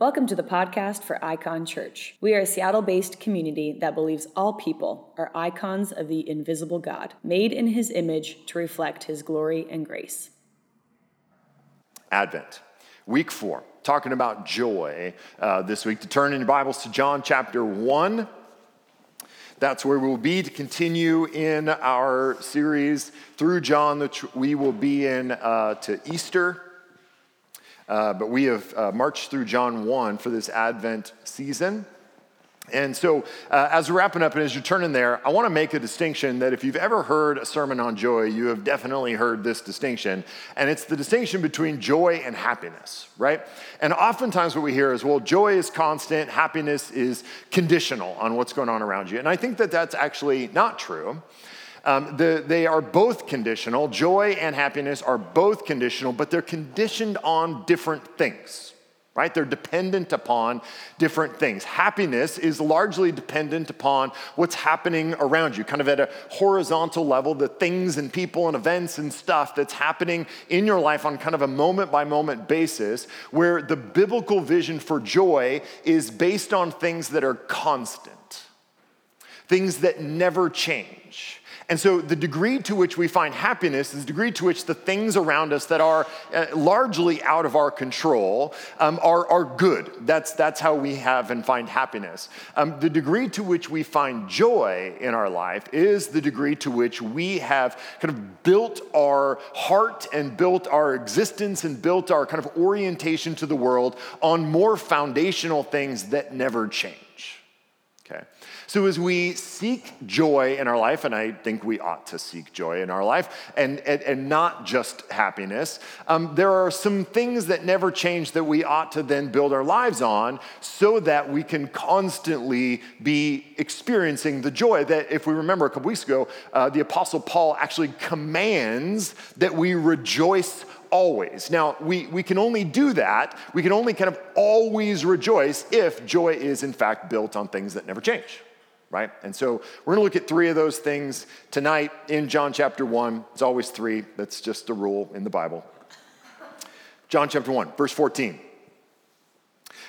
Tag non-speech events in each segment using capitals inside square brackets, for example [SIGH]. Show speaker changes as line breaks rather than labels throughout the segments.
Welcome to the podcast for Icon Church. We are a Seattle based community that believes all people are icons of the invisible God, made in his image to reflect his glory and grace.
Advent, week four, talking about joy uh, this week. To turn in your Bibles to John chapter 1. That's where we'll be to continue in our series through John, that we will be in uh, to Easter. Uh, but we have uh, marched through John 1 for this Advent season. And so, uh, as we're wrapping up and as you're turning there, I want to make a distinction that if you've ever heard a sermon on joy, you have definitely heard this distinction. And it's the distinction between joy and happiness, right? And oftentimes, what we hear is, well, joy is constant, happiness is conditional on what's going on around you. And I think that that's actually not true. Um, the, they are both conditional. Joy and happiness are both conditional, but they're conditioned on different things, right? They're dependent upon different things. Happiness is largely dependent upon what's happening around you, kind of at a horizontal level, the things and people and events and stuff that's happening in your life on kind of a moment by moment basis, where the biblical vision for joy is based on things that are constant, things that never change. And so, the degree to which we find happiness is the degree to which the things around us that are uh, largely out of our control um, are, are good. That's, that's how we have and find happiness. Um, the degree to which we find joy in our life is the degree to which we have kind of built our heart and built our existence and built our kind of orientation to the world on more foundational things that never change. So, as we seek joy in our life, and I think we ought to seek joy in our life and, and, and not just happiness, um, there are some things that never change that we ought to then build our lives on so that we can constantly be experiencing the joy that, if we remember a couple weeks ago, uh, the Apostle Paul actually commands that we rejoice always. Now, we, we can only do that, we can only kind of always rejoice if joy is in fact built on things that never change right? And so we're going to look at three of those things tonight in John chapter 1. It's always three, that's just a rule in the Bible. John chapter 1, verse 14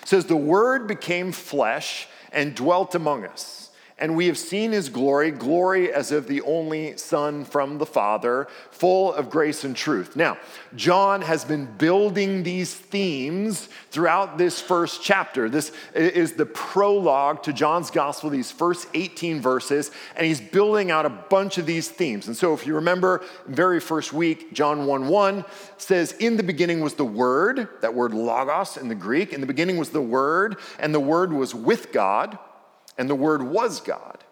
says, The Word became flesh and dwelt among us and we have seen his glory, glory as of the only Son from the Father, full of grace and truth. Now, John has been building these themes throughout this first chapter. This is the prologue to John's gospel, these first 18 verses, and he's building out a bunch of these themes. And so, if you remember, very first week, John 1 1 says, In the beginning was the Word, that word logos in the Greek. In the beginning was the Word, and the Word was with God and the Word was God.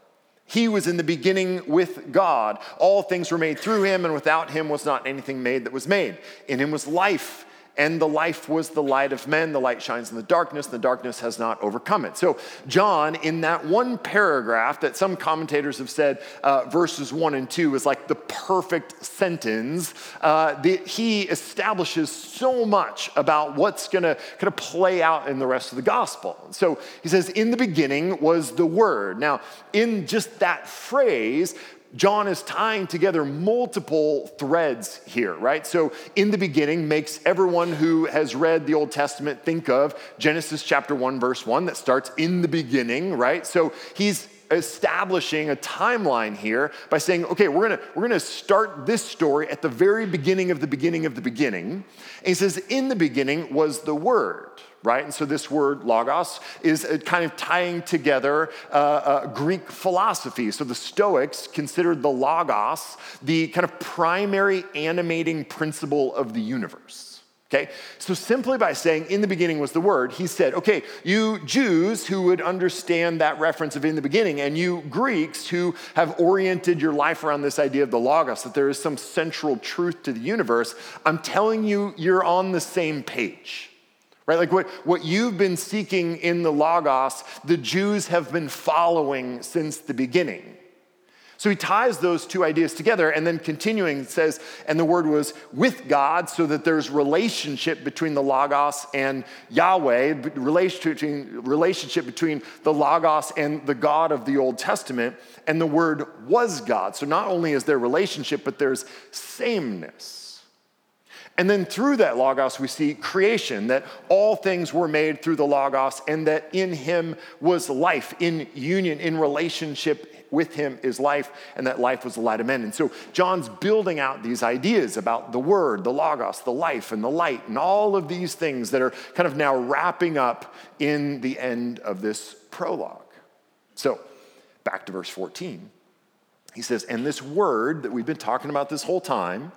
He was in the beginning with God. All things were made through him, and without him was not anything made that was made. In him was life, and the life was the light of men. The light shines in the darkness, and the darkness has not overcome it. So, John, in that one paragraph that some commentators have said uh, verses one and two is like the perfect sentence, uh, the, he establishes so much about what's going to kind of play out in the rest of the gospel. So, he says, In the beginning was the Word. Now, in just that phrase, John is tying together multiple threads here, right? So, in the beginning, makes everyone who has read the Old Testament think of Genesis chapter 1, verse 1, that starts in the beginning, right? So, he's establishing a timeline here by saying, okay, we're gonna, we're gonna start this story at the very beginning of the beginning of the beginning. And he says, in the beginning was the Word right? And so this word logos is kind of tying together uh, uh, Greek philosophy. So the Stoics considered the logos the kind of primary animating principle of the universe. Okay, so simply by saying in the beginning was the word, he said, okay, you Jews who would understand that reference of in the beginning, and you Greeks who have oriented your life around this idea of the Logos, that there is some central truth to the universe, I'm telling you, you're on the same page right? Like what, what you've been seeking in the Logos, the Jews have been following since the beginning. So he ties those two ideas together and then continuing says, and the word was with God, so that there's relationship between the Logos and Yahweh, relationship, between the Logos and the God of the Old Testament, and the word was God. So not only is there relationship, but there's sameness. And then through that Logos, we see creation, that all things were made through the Logos, and that in him was life, in union, in relationship with him is life, and that life was the light of men. And so John's building out these ideas about the word, the Logos, the life, and the light, and all of these things that are kind of now wrapping up in the end of this prologue. So, back to verse 14. He says, And this word that we've been talking about this whole time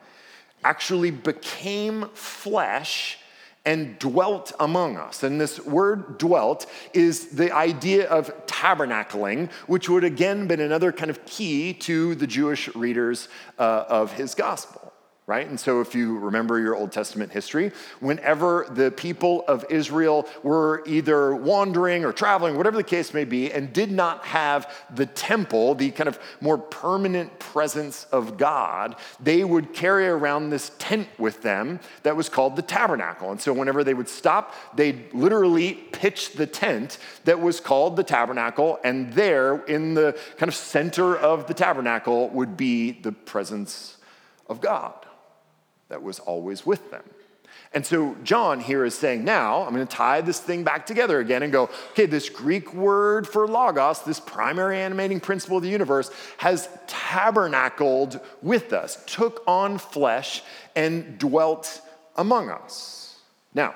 actually became flesh and dwelt among us. And this word dwelt is the idea of tabernacling, which would again been another kind of key to the Jewish readers uh, of his gospel right? And so, if you remember your Old Testament history, whenever the people of Israel were either wandering or traveling, whatever the case may be, and did not have the temple, the kind of more permanent presence of God, they would carry around this tent with them that was called the tabernacle. And so, whenever they would stop, they'd literally pitch the tent that was called the tabernacle, and there in the kind of center of the tabernacle would be the presence of God that was always with them. And so John here is saying, now I'm going to tie this thing back together again and go, okay, this Greek word for logos, this primary animating principle of the universe, has tabernacled with us, took on flesh, and dwelt among us. Now,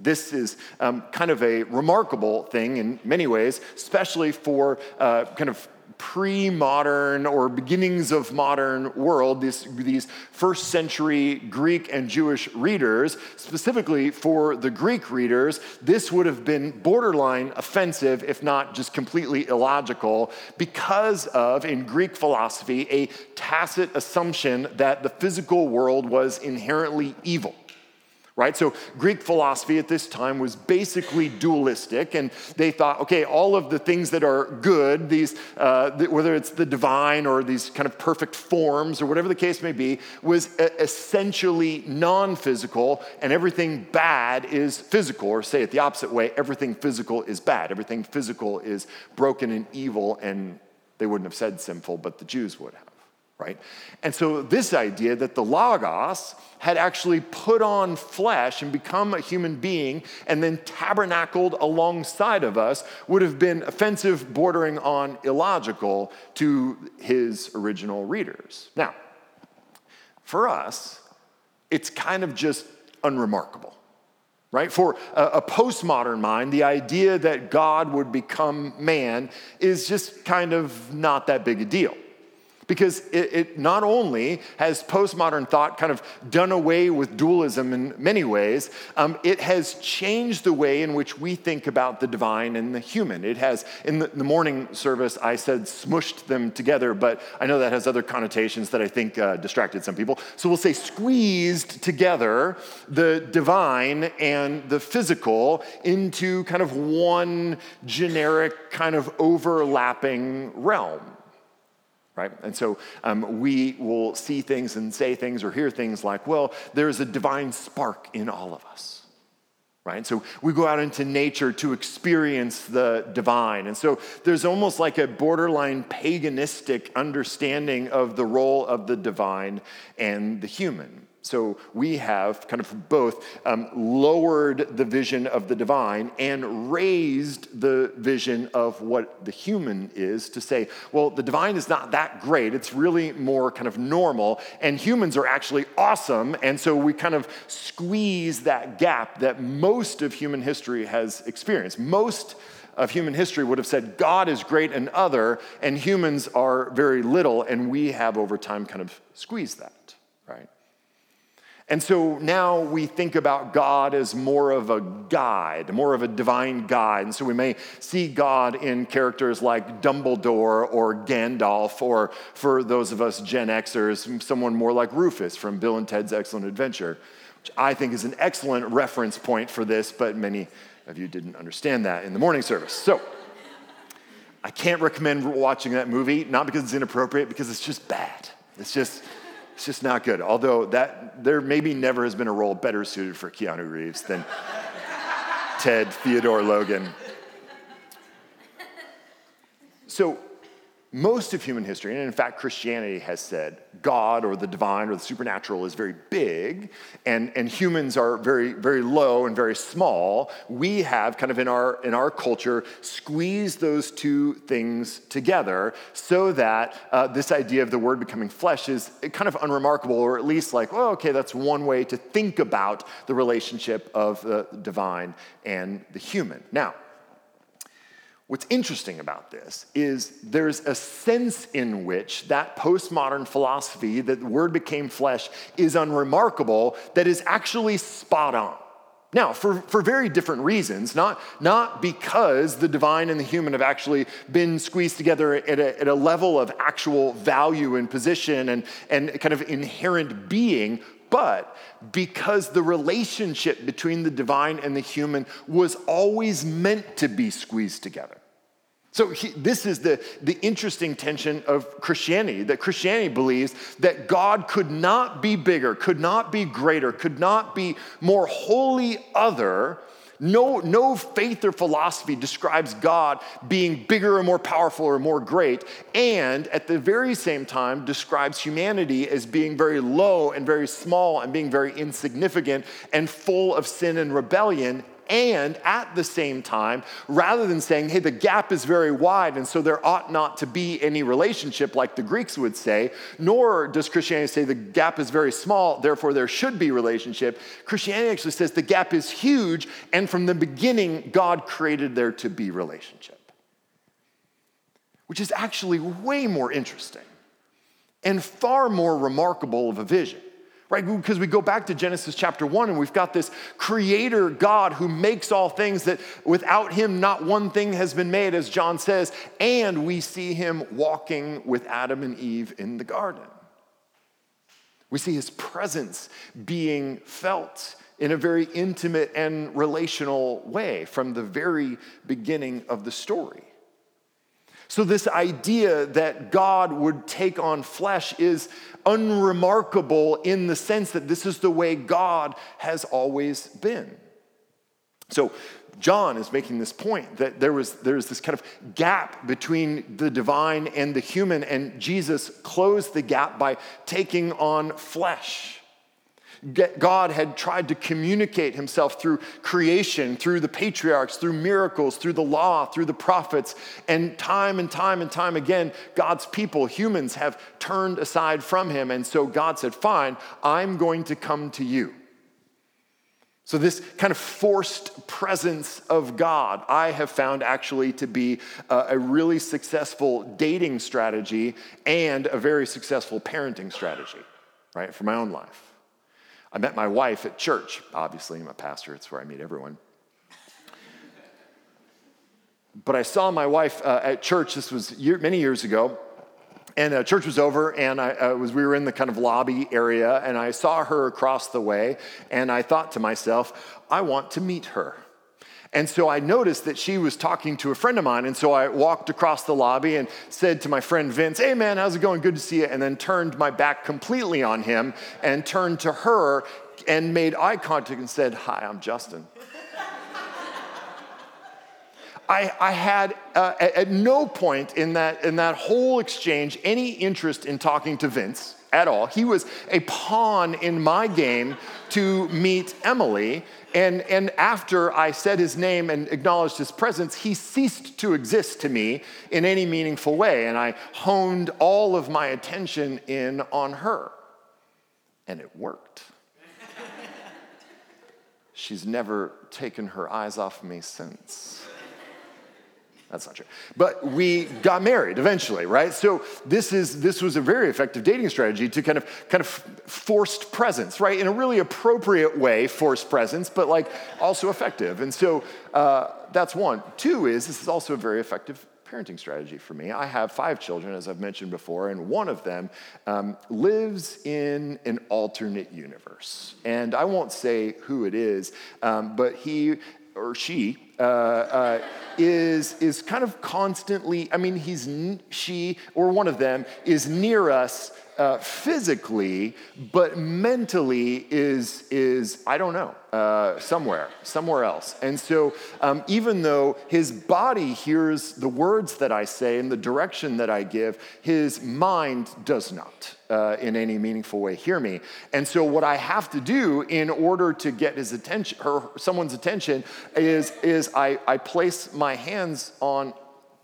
this is um, kind of a remarkable thing in many ways, especially for uh, kind of pre-modern or beginnings of modern world, this, these first century Greek and Jewish readers, specifically for the Greek readers, this would have been borderline offensive, if not just completely illogical, because of, in Greek philosophy, a tacit assumption that the physical world was inherently evil right? So Greek philosophy at this time was basically dualistic, and they thought, okay, all of the things that are good, these, uh, whether it's the divine or these kind of perfect forms or whatever the case may be, was essentially non physical, and everything bad is physical, or say it the opposite way, everything physical is bad. Everything physical is broken and evil, and they wouldn't have said sinful, but the Jews would have right? And so, this idea that the Logos had actually put on flesh and become a human being and then tabernacled alongside of us would have been offensive, bordering on illogical to his original readers. Now, for us, it's kind of just unremarkable. Right? For a, a postmodern mind, the idea that God would become man is just kind of not that big a deal because it, it, not only has postmodern thought kind of done away with dualism in many ways, um, it has changed the way in which we think about the divine and the human. It has, in the, the morning service, I said smushed them together, but I know that has other connotations that I think uh, distracted some people. So we'll say squeezed together the divine and the physical into kind of one generic, kind of overlapping realm right? And so um, we will see things and say things or hear things like, well, there's a divine spark in all of us. Right? So we go out into nature to experience the divine. And so there's almost like a borderline paganistic understanding of the role of the divine and the human. So we have kind of both um, lowered the vision of the divine and raised the vision of what the human is to say, well, the divine is not that great. It's really more kind of normal, and humans are actually awesome. And so we kind of squeeze that gap that most of human history has experienced. Most of human history would have said God is great and other, and humans are very little, and we have over time kind of squeezed that, right? And so now we think about God as more of a guide, more of a divine guide. And so we may see God in characters like Dumbledore or Gandalf, or for those of us Gen Xers, someone more like Rufus from Bill and Ted's Excellent Adventure, which I think is an excellent reference point for this, but many of you didn't understand that in the morning service. So I can't recommend watching that movie, not because it's inappropriate, because it's just bad. It's just it's just not good. Although that there maybe never has been a role better suited for Keanu Reeves than Ted Theodore Logan. So most of human history, and in fact, Christianity has said God or the divine or the supernatural is very big, and, and humans are very, very low and very small. We have kind of in our, in our culture squeezed those two things together so that uh, this idea of the word becoming flesh is kind of unremarkable, or at least like, well, okay, that's one way to think about the relationship of the divine and the human. Now, What's interesting about this is there's a sense in which that postmodern philosophy that the word became flesh is unremarkable that is actually spot on. Now, for, for very different reasons, not, not because the divine and the human have actually been squeezed together at a, at a level of actual value and position and, and kind of inherent being, but because the relationship between the divine and the human was always meant to be squeezed together. So, he, this is the, the interesting tension of Christianity that Christianity believes that God could not be bigger, could not be greater, could not be more wholly other. No, no faith or philosophy describes God being bigger or more powerful or more great, and at the very same time describes humanity as being very low and very small and being very insignificant and full of sin and rebellion and at the same time, rather than saying, hey, the gap is very wide and so there ought not to be any relationship like the Greeks would say, nor does Christianity say the gap is very small, therefore there should be relationship. Christianity actually says the gap is huge and from the beginning, God created there to be relationship, which is actually way more interesting and far more remarkable of a vision right? Because we go back to Genesis chapter one and we've got this creator God who makes all things that without him, not one thing has been made, as John says. And we see him walking with Adam and Eve in the garden. We see his presence being felt in a very intimate and relational way from the very beginning of the story. So, this idea that God would take on flesh is unremarkable in the sense that this is the way God has always been. So, John is making this point that there was there's this kind of gap between the divine and the human, and Jesus closed the gap by taking on flesh. God had tried to communicate himself through creation, through the patriarchs, through miracles, through the law, through the prophets. And time and time and time again, God's people, humans, have turned aside from him. And so God said, Fine, I'm going to come to you. So, this kind of forced presence of God, I have found actually to be uh, a, really successful dating strategy and a very successful parenting strategy, right, for my own life. I met my wife at church. Obviously, I'm a pastor, it's where I meet everyone. But I saw my wife uh, at church, this was year, many years ago, and uh, church was over, and I uh, was, we were in the kind of lobby area, and I saw her across the way, and I thought to myself, I want to meet her. And so I noticed that she was talking to a friend of mine. And so I walked across the lobby and said to my friend Vince, Hey man, how's it going? Good to see you. And then turned my back completely on him and turned to her and made eye contact and said, Hi, I'm Justin. [LAUGHS] I, I, had uh, at, no point in that, in that whole exchange any interest in talking to Vince at all. He was a pawn in my game to meet Emily. And, and after I said his name and acknowledged his presence, he ceased to exist to me in any meaningful way. And I honed all of my attention in on her. And it worked. She's never taken her eyes off me since. That's not true. But we got married eventually, right? So this is this was a very effective dating strategy to kind of kind of forced presence, right? In a really appropriate way, forced presence, but like also effective. And so uh, that's one. Two is this is also a very effective parenting strategy for me. I have five children, as I've mentioned before, and one of them um, lives in an alternate universe. And I won't say who it is, um, but he or she uh, uh, is, is kind of constantly, I mean, he's, she or one of them is near us uh, physically, but mentally is, is I don't know, uh, somewhere, somewhere else. And so, um, even though his body hears the words that I say and the direction that I give, his mind does not. Uh, in any meaningful way, hear me. And so, what I have to do in order to get his attention, or someone's attention, is, is I, I place my hands on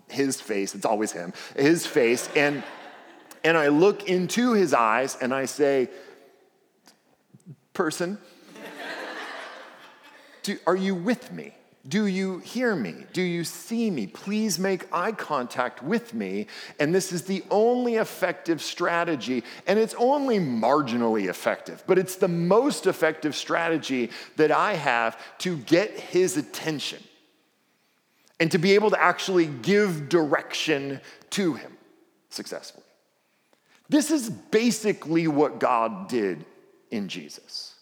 his face. It's always him, his face, and and I look into his eyes and I say, Person, do, are you with me? Do you hear me? Do you see me? Please make eye contact with me. And this is the only effective strategy, and it's only marginally effective, but it's the most effective strategy that I have to get his attention and to be able to actually give direction to him successfully. This is basically what God did in Jesus.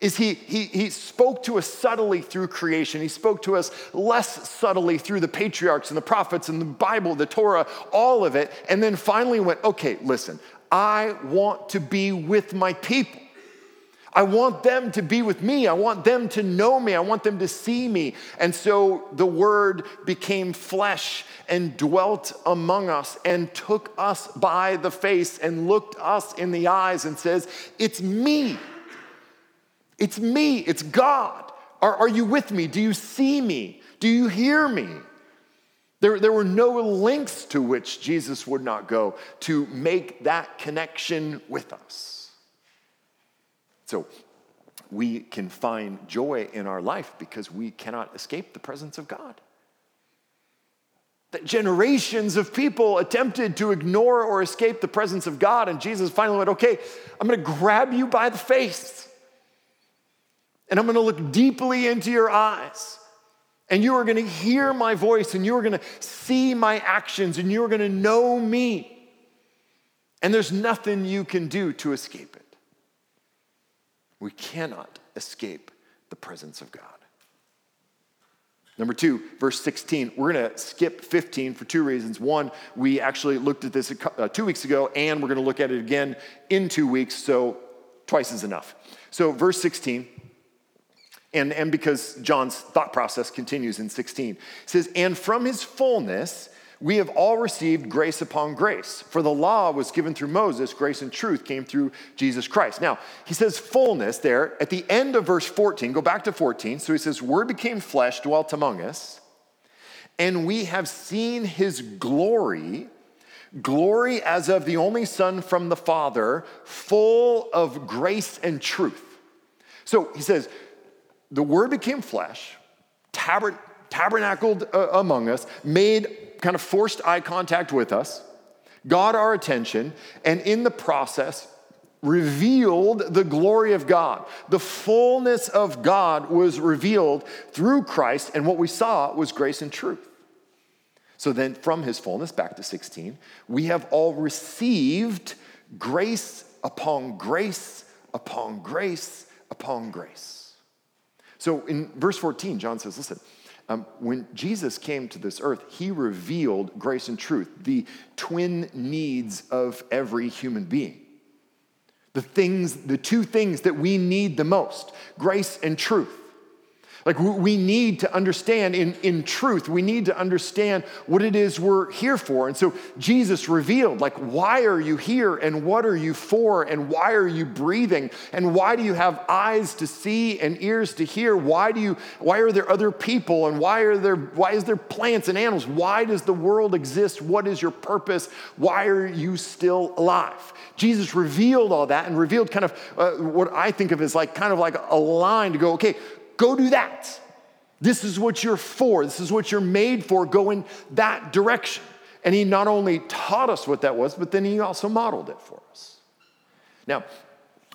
Is he, he, he spoke to us subtly through creation. He spoke to us less subtly through the patriarchs and the prophets and the Bible, the Torah, all of it. And then finally went, okay, listen, I want to be with my people. I want them to be with me. I want them to know me. I want them to see me. And so the word became flesh and dwelt among us and took us by the face and looked us in the eyes and says, It's me. It's me. It's God. Are, are you with me? Do you see me? Do you hear me? There, there were no lengths to which Jesus would not go to make that connection with us. So we can find joy in our life because we cannot escape the presence of God. That generations of people attempted to ignore or escape the presence of God, and Jesus finally went, Okay, I'm gonna grab you by the face, and I'm gonna look deeply into your eyes, and you are gonna hear my voice, and you are gonna see my actions, and you are gonna know me. And there's nothing you can do to escape it. We cannot escape the presence of God. Number two, verse 16. We're going to skip 15 for two reasons. One, we actually looked at this uh, two weeks ago, and we're going to look at it again in two weeks, so twice is enough. So, verse 16, and, and because John's thought process continues in 16, says, And from his fullness, we have all received grace upon grace. For the law was given through Moses, grace and truth came through Jesus Christ. Now, he says fullness there at the end of verse 14. Go back to 14. So he says, Word became flesh, dwelt among us, and we have seen his glory, glory as of the only Son from the Father, full of grace and truth. So he says, The Word became flesh, tabernacled uh, among us, made kind of forced eye contact with us, got our attention, and in the process, revealed the glory of God. The fullness of God was revealed through Christ, and what we saw was grace and truth. So then, from his fullness, back to 16, we have all received grace upon grace upon grace upon grace. So in verse 14, John says, Listen, um, when Jesus came to this earth, he revealed grace and truth, the twin needs of every human being. The things, the two things that we need the most grace and truth. Like we need to understand in, in truth, we need to understand what it is we're here for. And so Jesus revealed, like, why are you here and what are you for and why are you breathing and why do you have eyes to see and ears to hear? Why do you, why are there other people and why are there, why is there plants and animals? Why does the world exist? What is your purpose? Why are you still alive? Jesus revealed all that and revealed kind of uh, what I think of as like kind of like a line to go, okay, Go do that. This is what you're for. This is what you're made for. Go in that direction. And he not only taught us what that was, but then he also modeled it for us. Now,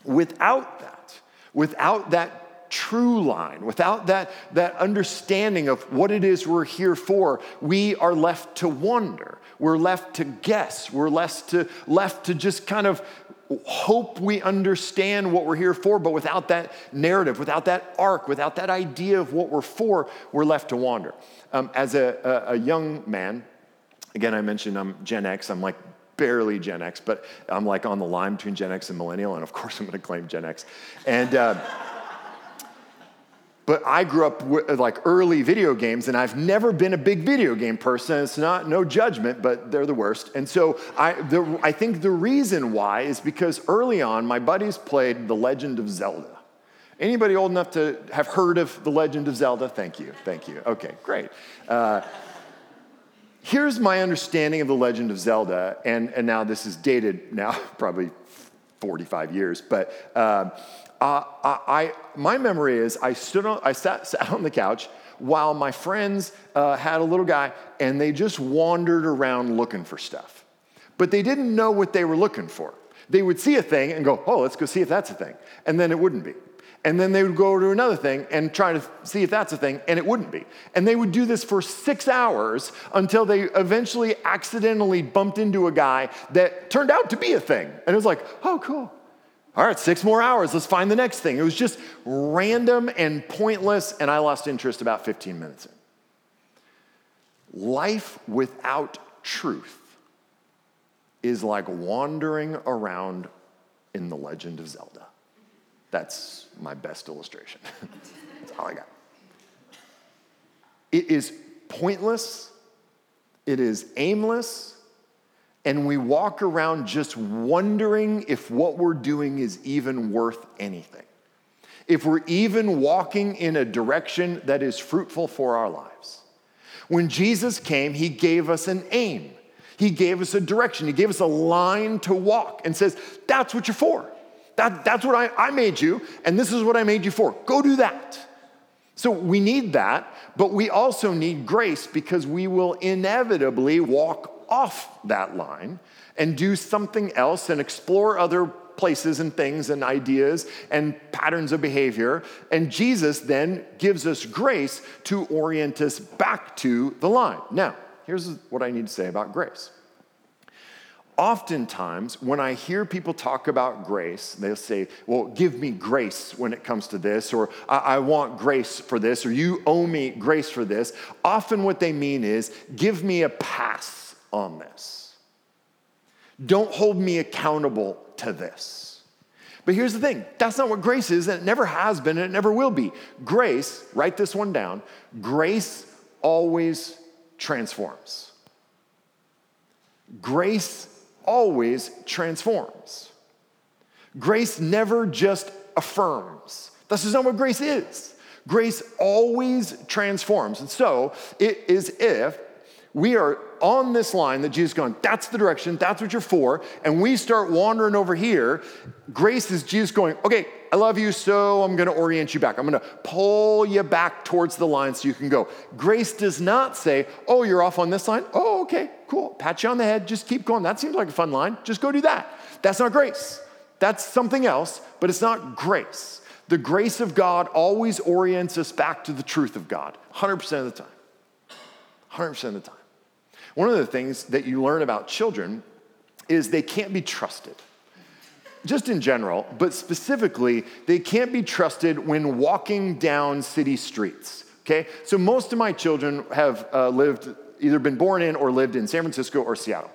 without that, without that true line, without that, that understanding of what it is we're here for, we are left to wonder. We're left to guess. We're left to, left to just kind of hope we understand what we're here for, but without that narrative, without that arc, without that idea of what we're for, we're left to wander. Um, as a, a, a, young man, again, I mentioned I'm Gen X, I'm like barely Gen X, but I'm like on the line between Gen X and millennial, and of course I'm to claim Gen X. And uh, but I grew up with like early video games, and I've never been a big video game person. It's not no judgment, but they're the worst. And so I, the, I think the reason why is because early on, my buddies played The Legend of Zelda. Anybody old enough to have heard of The Legend of Zelda? Thank you, thank you. Okay, great. Uh, here's my understanding of The Legend of Zelda, and, and now this is dated now, [LAUGHS] probably 45 years, but. Uh, uh, I, my memory is I stood on, I sat, sat on the couch while my friends uh, had a little guy and they just wandered around looking for stuff. But they didn't know what they were looking for. They would see a thing and go, oh, let's go see if that's a thing. And then it wouldn't be. And then they would go to another thing and try to see if that's a thing, and it wouldn't be. And they would do this for six hours until they eventually accidentally bumped into a guy that turned out to be a thing. And it was like, oh, cool. All right, six more hours. Let's find the next thing. It was just random and pointless, and I lost interest about 15 minutes in. Life without truth is like wandering around in the legend of Zelda. That's my best illustration. [LAUGHS] That's all I got. It is pointless, it is aimless, and we walk around just wondering if what we're doing is even worth anything. If we're even walking in a direction that is fruitful for our lives. When Jesus came, he gave us an aim. He gave us a direction. He gave us a line to walk and says, That's what you're for. That, that's what I, I made you, and this is what I made you for. Go do that. So we need that, but we also need grace because we will inevitably walk off that line and do something else and explore other places and things and ideas and patterns of behavior. And Jesus then gives us grace to orient us back to the line. Now, here's what I need to say about grace. Oftentimes, when I hear people talk about grace, they'll say, Well, give me grace when it comes to this, or I, I want grace for this, or you owe me grace for this. Often, what they mean is, Give me a pass on this. Don't hold me accountable to this. But here's the thing that's not what grace is, and it never has been, and it never will be. Grace, write this one down grace always transforms. Grace always transforms. Grace never just affirms. That's just not what grace is. Grace always transforms. And so it is if we are on this line that Jesus going, that's the direction, that's what you're for, and we start wandering over here, grace is Jesus going, okay, I love you, so I'm gonna orient you back. I'm gonna pull you back towards the line so you can go. Grace does not say, oh, you're off on this line? Oh, okay, cool. Pat you on the head, just keep going. That seems like a fun line. Just go do that. That's not grace. That's something else, but it's not grace. The grace of God always orients us back to the truth of God, 100% of the time. 100% of the time. One of the things that you learn about children is they can't be trusted. Just in general, but specifically, they can't be trusted when walking down city streets. Okay? So most of my children have uh, lived, either been born in or lived in San Francisco or Seattle.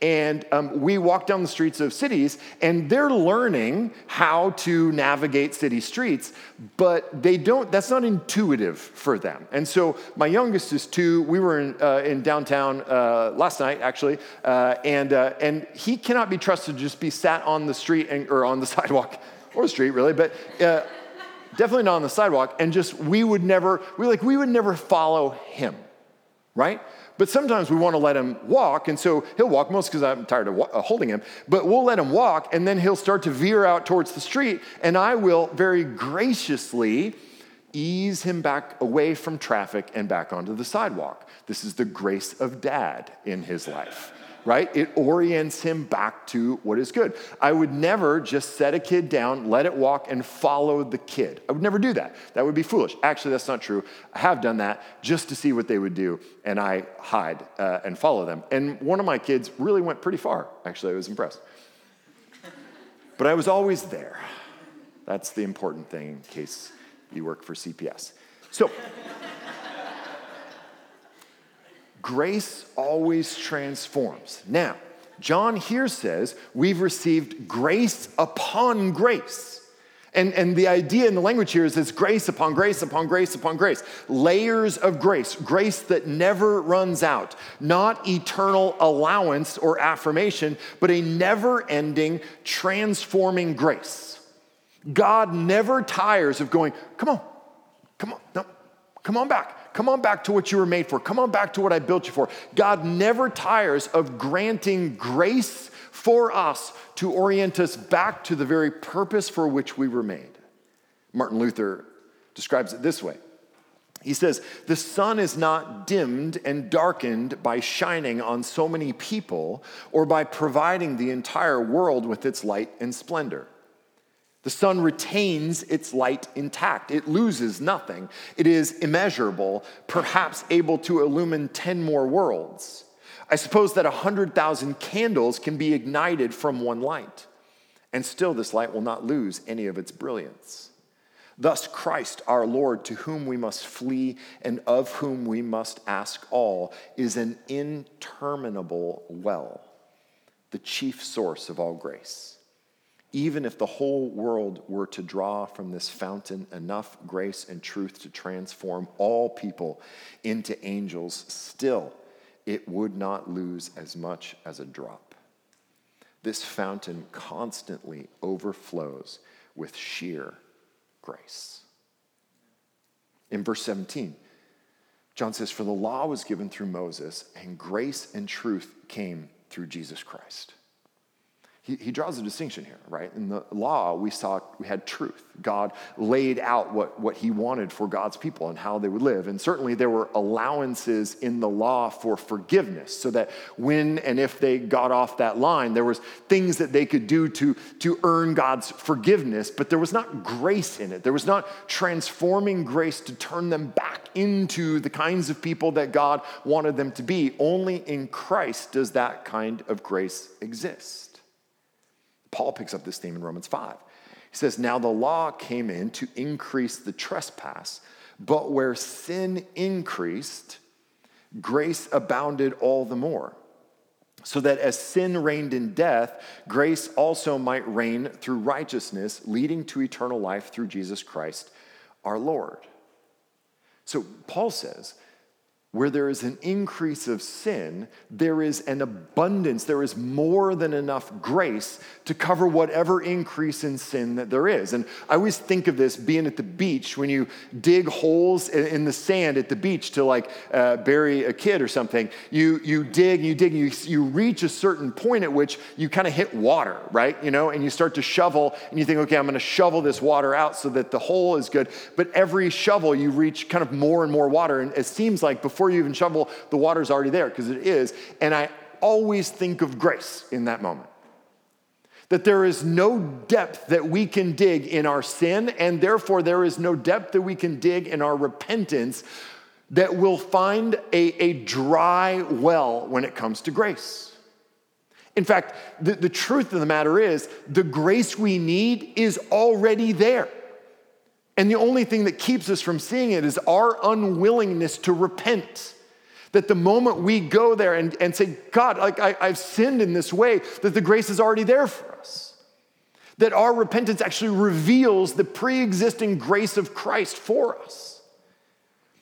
And um, we walk down the streets of cities, and they're learning how to navigate city streets, but they don't, that's not intuitive for them. And so my youngest is two. We were in, uh, in downtown uh, last night, actually, uh, and, uh, and he cannot be trusted to just be sat on the street and, or on the [LAUGHS] sidewalk, or the street, really, but uh, definitely not on the sidewalk. And just, we would never, we like, we would never follow him, right? But sometimes we want to let him walk, and so he'll walk, most because I'm tired of uh, holding him, but we'll let him walk, and then he'll start to veer out towards the street, and I will very graciously ease him back away from traffic and back onto the sidewalk. This is the grace of dad in his life right? It orients him back to what is good. I would never just set a kid down, let it walk, and follow the kid. I would never do that. That would be foolish. Actually, that's not true. I have done that just to see what they would do, and I hide uh, and follow them. And one of my kids really went pretty far. Actually, I was impressed. But I was always there. That's the important thing in case you work for CPS. So, Grace always transforms. Now, John here says we've received grace upon grace. And, and the idea in the language here is it's grace upon grace upon grace upon grace. Layers of grace, grace that never runs out. Not eternal allowance or affirmation, but a never ending, transforming grace. God never tires of going, come on, come on, no, come on back. Come on back to what you were made for. Come on back to what I built you for. God never tires of granting grace for us to orient us back to the very purpose for which we were made. Martin Luther describes it this way He says, The sun is not dimmed and darkened by shining on so many people or by providing the entire world with its light and splendor. The sun retains its light intact. It loses nothing. It is immeasurable, perhaps able to illumine 10 more worlds. I suppose that 100,000 candles can be ignited from one light, and still this light will not lose any of its brilliance. Thus, Christ our Lord, to whom we must flee and of whom we must ask all, is an interminable well, the chief source of all grace. Even if the whole world were to draw from this fountain enough grace and truth to transform all people into angels, still, it would not lose as much as a drop. This fountain constantly overflows with sheer grace. In verse 17, John says, For the law was given through Moses, and grace and truth came through Jesus Christ he, he draws a distinction here, right? In the law, we saw we had truth. God laid out what, what he wanted for God's people and how they would live. And certainly there were allowances in the law for forgiveness, so that when and if they got off that line, there was things that they could do to, to earn God's forgiveness, but there was not grace in it. There was not transforming grace to turn them back into the kinds of people that God wanted them to be. Only in Christ does that kind of grace exist. Paul picks up this theme in Romans 5. He says, Now the law came in to increase the trespass, but where sin increased, grace abounded all the more. So that as sin reigned in death, grace also might reign through righteousness, leading to eternal life through Jesus Christ our Lord. So Paul says, where there is an increase of sin, there is an abundance, there is more than enough grace to cover whatever increase in sin that there is. And I always think of this being at the beach when you dig holes in the sand at the beach to like uh, bury a kid or something. You, you dig, you dig, you, you reach a certain point at which you kind of hit water, right? You know, and you start to shovel and you think, okay, I'm going to shovel this water out so that the hole is good. But every shovel, you reach kind of more and more water. And it seems like before before you even shovel, the water's already there because it is. And I always think of grace in that moment. That there is no depth that we can dig in our sin, and therefore there is no depth that we can dig in our repentance that will find a, a dry well when it comes to grace. In fact, the, the truth of the matter is the grace we need is already there. And the only thing that keeps us from seeing it is our unwillingness to repent. That the moment we go there and, and say, God, like I, I've sinned in this way, that the grace is already there for us. That our repentance actually reveals the pre existing grace of Christ for us.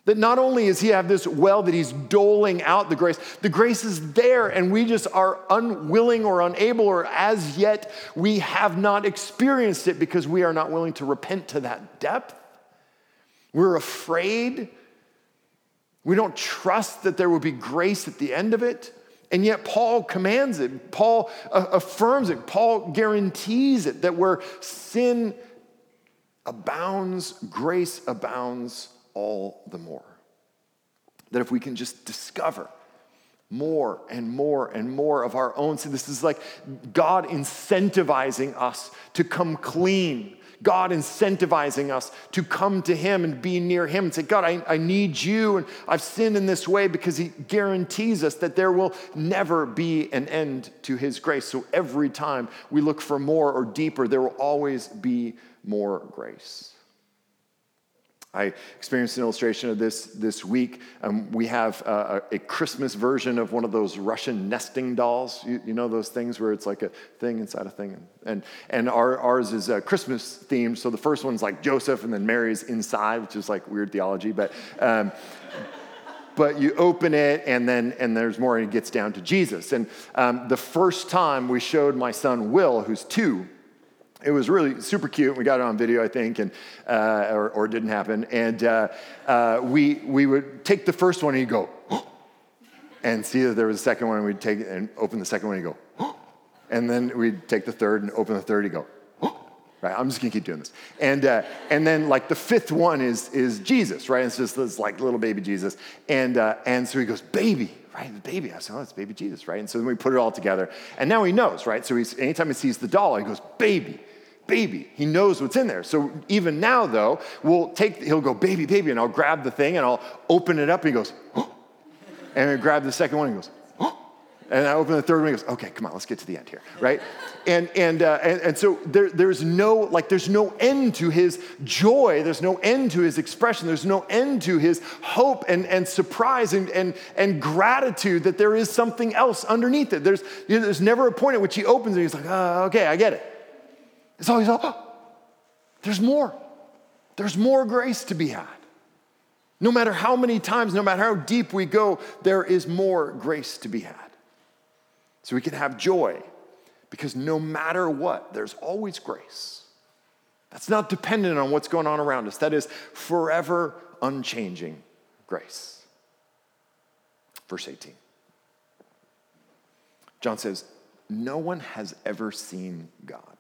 That not only is he have this well that he's doling out the grace, the grace is there, and we just are unwilling or unable, or as yet we have not experienced it because we are not willing to repent to that depth. We're afraid. We don't trust that there will be grace at the end of it. And yet, Paul commands it. Paul uh, affirms it. Paul guarantees it that where sin abounds, grace abounds all the more. That if we can just discover more and more and more of our own sin, this is like God incentivizing us to come clean. God incentivizing us to come to Him and be near Him and say, God, I, I need you and I've sinned in this way because He guarantees us that there will never be an end to His grace. So every time we look for more or deeper, there will always be more grace. I experienced an illustration of this this week. Um, we have uh, a, Christmas version of one of those Russian nesting dolls. You, you, know those things where it's like a thing inside a thing, and and, our, ours is uh, Christmas themed. So the first one's like Joseph, and then Mary's inside, which is like weird theology, but. Um, but you open it and then and there's more and it gets down to jesus and um, the first time we showed my son will who's two it was really super cute. We got it on video, I think, and uh, or, or, didn't happen. And uh, uh, we we would take the first one and you go, [GASPS] and see that there was a second one, and we'd take and open the second one and go, [GASPS] and then we'd take the third and open the third and go. [GASPS] Right, I'm just gonna keep doing this, and uh, and then like the fifth one is is Jesus, right? It's just this like little baby Jesus, and uh, and so he goes, baby, right? The baby. I said, oh, it's baby Jesus, right? And so then we put it all together, and now he knows, right? So he's anytime he sees the doll, he goes, baby, baby. He knows what's in there. So even now, though, we'll take, he'll go, baby, baby, and I'll grab the thing and I'll open it up and he goes, oh. and I grab the second one and he goes, and I open the third one and he goes, okay, come on, let's get to the end here, right? [LAUGHS] and, and, uh, and, and so there, there's no, like, there's no end to his joy. There's no end to his expression. There's no end to his hope and, and surprise and, and, and gratitude that there is something else underneath it. There's, you know, there's never a point at which he opens and he's like, oh, okay, I get it. It's always, oh, there's more. There's more grace to be had. No matter how many times, no matter how deep we go, there is more grace to be had. So we can have joy because no matter what, there's always grace. That's not dependent on what's going on around us, that is forever unchanging grace. Verse 18. John says, No one has ever seen God.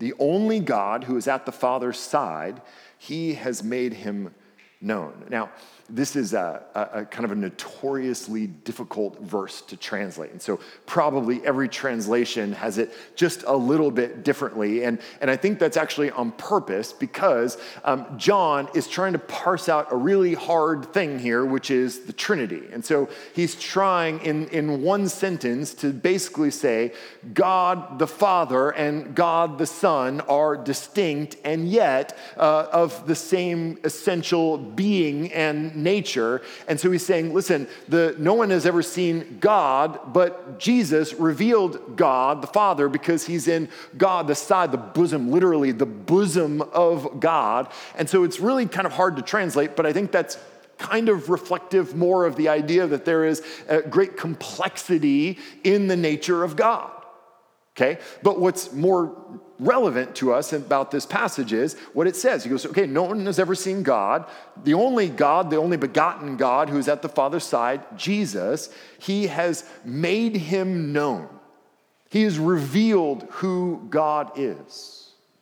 The only God who is at the Father's side, he has made him known. Now, this is a, a, a, kind of a notoriously difficult verse to translate. And so, probably every translation has it just a little bit differently. And, and I think that's actually on purpose because um, John is trying to parse out a really hard thing here, which is the Trinity. And so, he's trying in, in one sentence to basically say God the Father and God the Son are distinct and yet uh, of the same essential being and nature. And so he's saying, listen, the, no one has ever seen God, but Jesus revealed God, the Father, because he's in God, the side, the bosom, literally the bosom of God. And so it's really kind of hard to translate, but I think that's kind of reflective more of the idea that there is a great complexity in the nature of God. Okay? But what's more relevant to us about this passage is what it says. He goes, okay, no one has ever seen God. The only God, the only begotten God who is at the Father's side, Jesus, he has made him known. He has revealed who God is.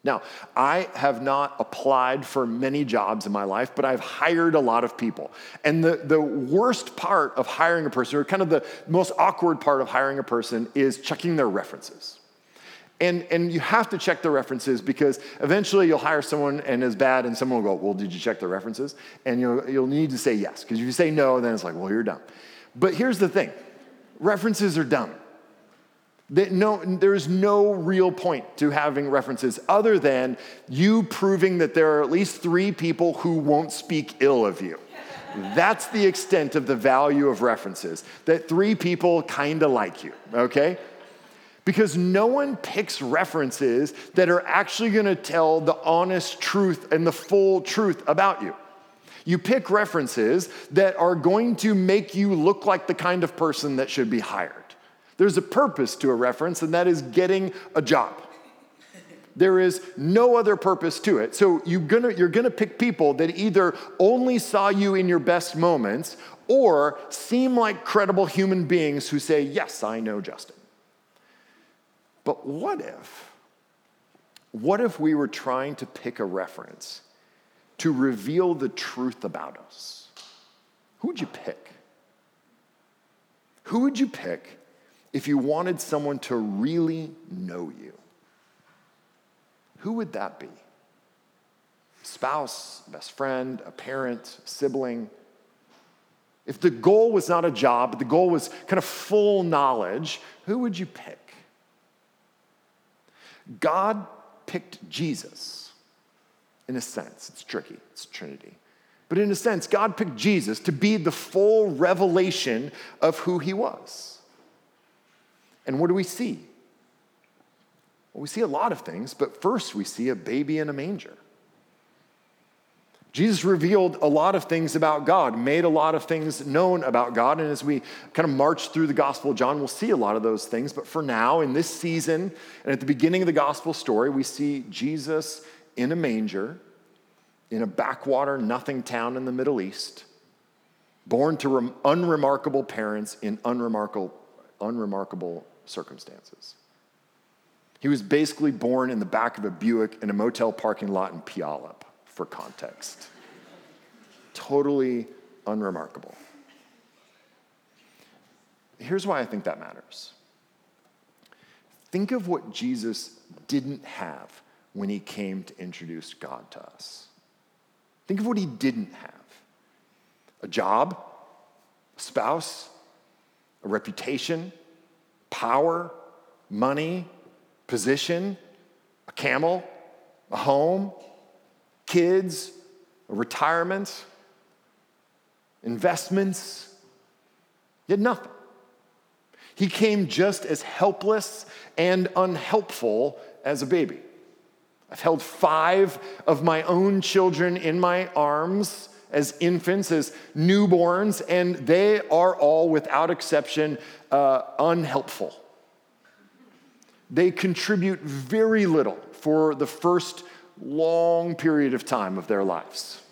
Now, I have not applied for many jobs in my life, but I've hired a lot of people. And the, the worst part of hiring a person, or kind of the most awkward part of hiring a person, is checking their references. And, and you have to check the references because eventually you'll hire someone and it's bad, and someone will go, Well, did you check the references? And you'll, you'll need to say yes. Because if you say no, then it's like, Well, you're dumb. But here's the thing references are dumb. That no, there's no real point to having references other than you proving that there are at least three people who won't speak ill of you. That's the extent of the value of references, that three people kind of like you, okay? Because no one picks references that are actually going to tell the honest truth and the full truth about you. You pick references that are going to make you look like the kind of person that should be hired. There's a purpose to a reference, and that is getting a job. There is no other purpose to it. So you're gonna, you're gonna pick people that either only saw you in your best moments or seem like credible human beings who say, Yes, I know Justin. But what if? What if we were trying to pick a reference to reveal the truth about us? Who would you pick? Who would you pick if you wanted someone to really know you? Who would that be? Spouse, best friend, a parent, sibling? If the goal was not a job, but the goal was kind of full knowledge, who would you pick? God picked Jesus in a sense. It's tricky, it's Trinity. But in a sense, God picked Jesus to be the full revelation of who he was. And what do we see? Well, we see a lot of things, but first we see a baby in a manger. Jesus revealed a lot of things about God, made a lot of things known about God. And as we kind of march through the Gospel of John, we'll see a lot of those things. But for now, in this season, and at the beginning of the Gospel story, we see Jesus in a manger in a backwater, nothing town in the Middle East, born to unremarkable parents in unremarkable, unremarkable circumstances. He was basically born in the back of a Buick in a motel parking lot in Puyallup for context. totally unremarkable. Here's why I think that matters. Think of what Jesus didn't have when he came to introduce God to us. Think of what he didn't have a job, a spouse, a reputation, power, money, position, a camel, a home, kids, retirement, investments. He had nothing. He came just as helpless and unhelpful as a baby. I've held five of my own children in my arms as infants, as newborns, and they are all, without exception, uh, unhelpful. They contribute very little for the first long period of time of their lives.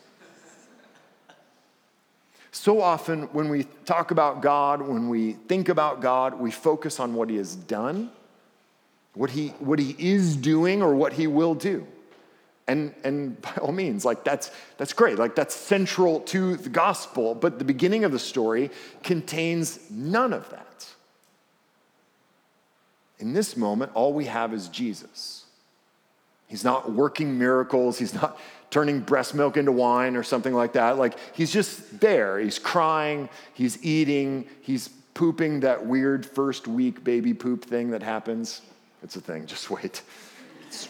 So often, when we talk about God, when we think about God, we focus on what He has done, what He, what he is doing, or what He will do. And, and by all means, like that's, that's great. Like that's central to the gospel. But the beginning of the story contains none of that. In this moment, all we have is Jesus. He's not working miracles. He's not turning breast milk into wine or something like that. Like, he's just there. He's crying. He's eating. He's pooping that weird first week baby poop thing that happens. It's a thing. Just wait. It's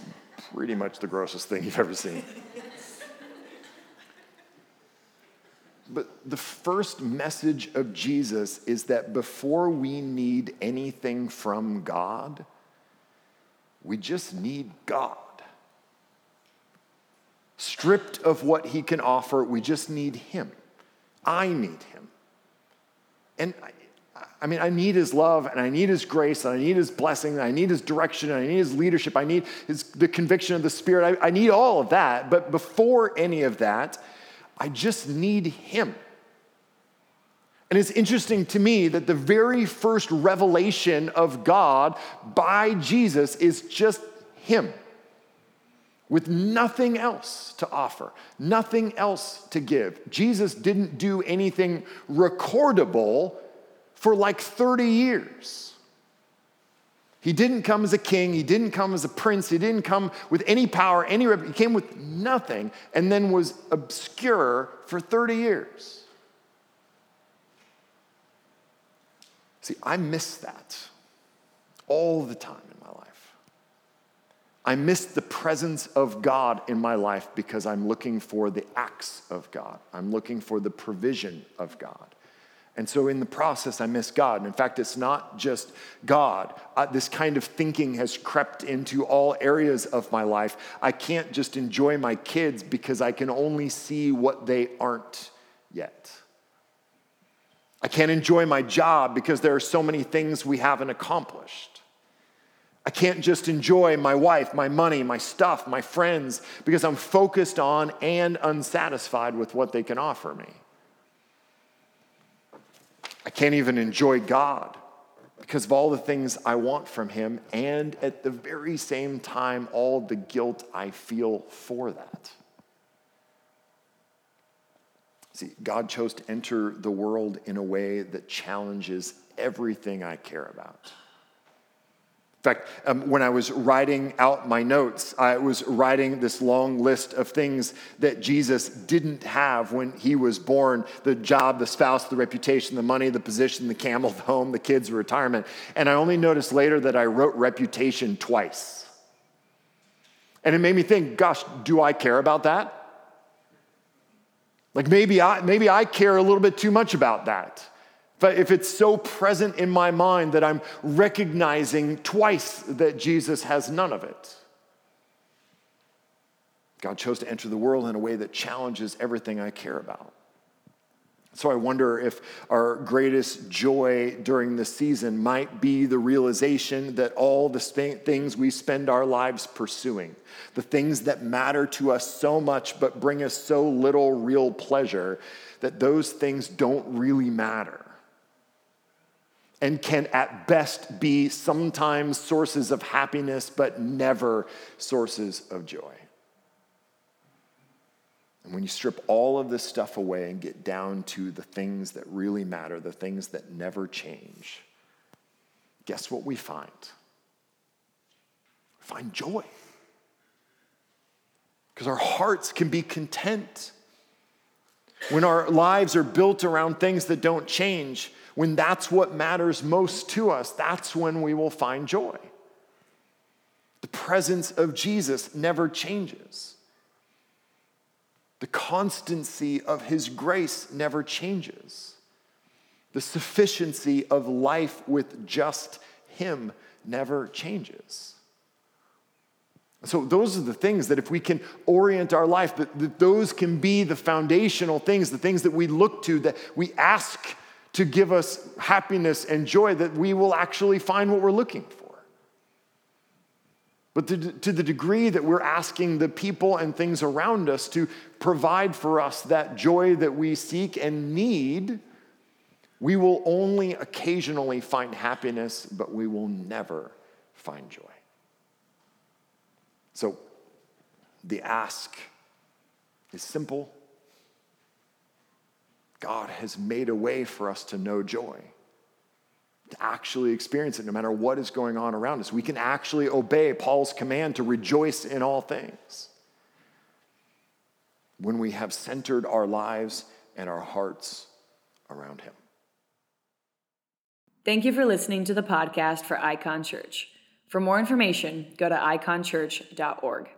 pretty much the grossest thing you've ever seen. But the first message of Jesus is that before we need anything from God, we just need God. Stripped of what he can offer, we just need him. I need him. And I, I mean, I need his love and I need his grace and I need his blessing and I need his direction and I need his leadership. I need his, the conviction of the Spirit. I, I need all of that. But before any of that, I just need Him. And it's interesting to me that the very first revelation of God by Jesus is just Him, with nothing else to offer, nothing else to give. Jesus didn't do anything recordable for like 30 years. He didn't come as a king. He didn't come as a prince. He didn't come with any power, any He came with nothing and then was obscure for 30 years. See, I miss that all the time in my life. I miss the presence of God in my life because I'm looking for the acts of God. I'm looking for the provision of God. And so in the process, I miss God. And in fact, it's not just God. Uh, this kind of thinking has crept into all areas of my life. I can't just enjoy my kids because I can only see what they aren't yet. I can't enjoy my job because there are so many things we haven't accomplished. I can't just enjoy my wife, my money, my stuff, my friends because I'm focused on and unsatisfied with what they can offer me. I can't even enjoy God because of all the things I want from Him, and at the very same time, all the guilt I feel for that. See, God chose to enter the world in a way that challenges everything I care about fact, um, when I was writing out my notes, I was writing this long list of things that Jesus didn't have when he was born the job, the spouse, the reputation, the money, the position, the camel, the home, the kids, the retirement. And I only noticed later that I wrote reputation twice. And it made me think, gosh, do I care about that? Like maybe I, maybe I care a little bit too much about that. But if it's so present in my mind that I'm recognizing twice that Jesus has none of it. God chose to enter the world in a way that challenges everything I care about. So I wonder if our greatest joy during this season might be the realization that all the things we spend our lives pursuing, the things that matter to us so much but bring us so little real pleasure, that those things don't really matter and can at best be sometimes sources of happiness but never sources of joy. And when you strip all of this stuff away and get down to the things that really matter, the things that never change, guess what we find? We find joy. Because our hearts can be content. When our lives are built around things that don't change, when that's what matters most to us, that's when we will find joy. The presence of Jesus never changes. The constancy of his grace never changes. The sufficiency of life with just him never changes. So, those are the things that if we can orient our life, that, that those can be the foundational things, the things that we look to, that we ask to give us happiness and joy, that we will actually find what we're looking for. But to, to, the degree that we're asking the people and things around us to provide for us that joy that we seek and need, we will only occasionally find happiness, but we will never find joy. So the ask is simple. God has made a way for us to know joy to actually experience it no matter what is going on around us. We can actually obey Paul's command to rejoice in all things when we have centered our lives and our hearts around Him.
Thank you for listening to the podcast for Icon Church. For more information, go to iconchurch.org.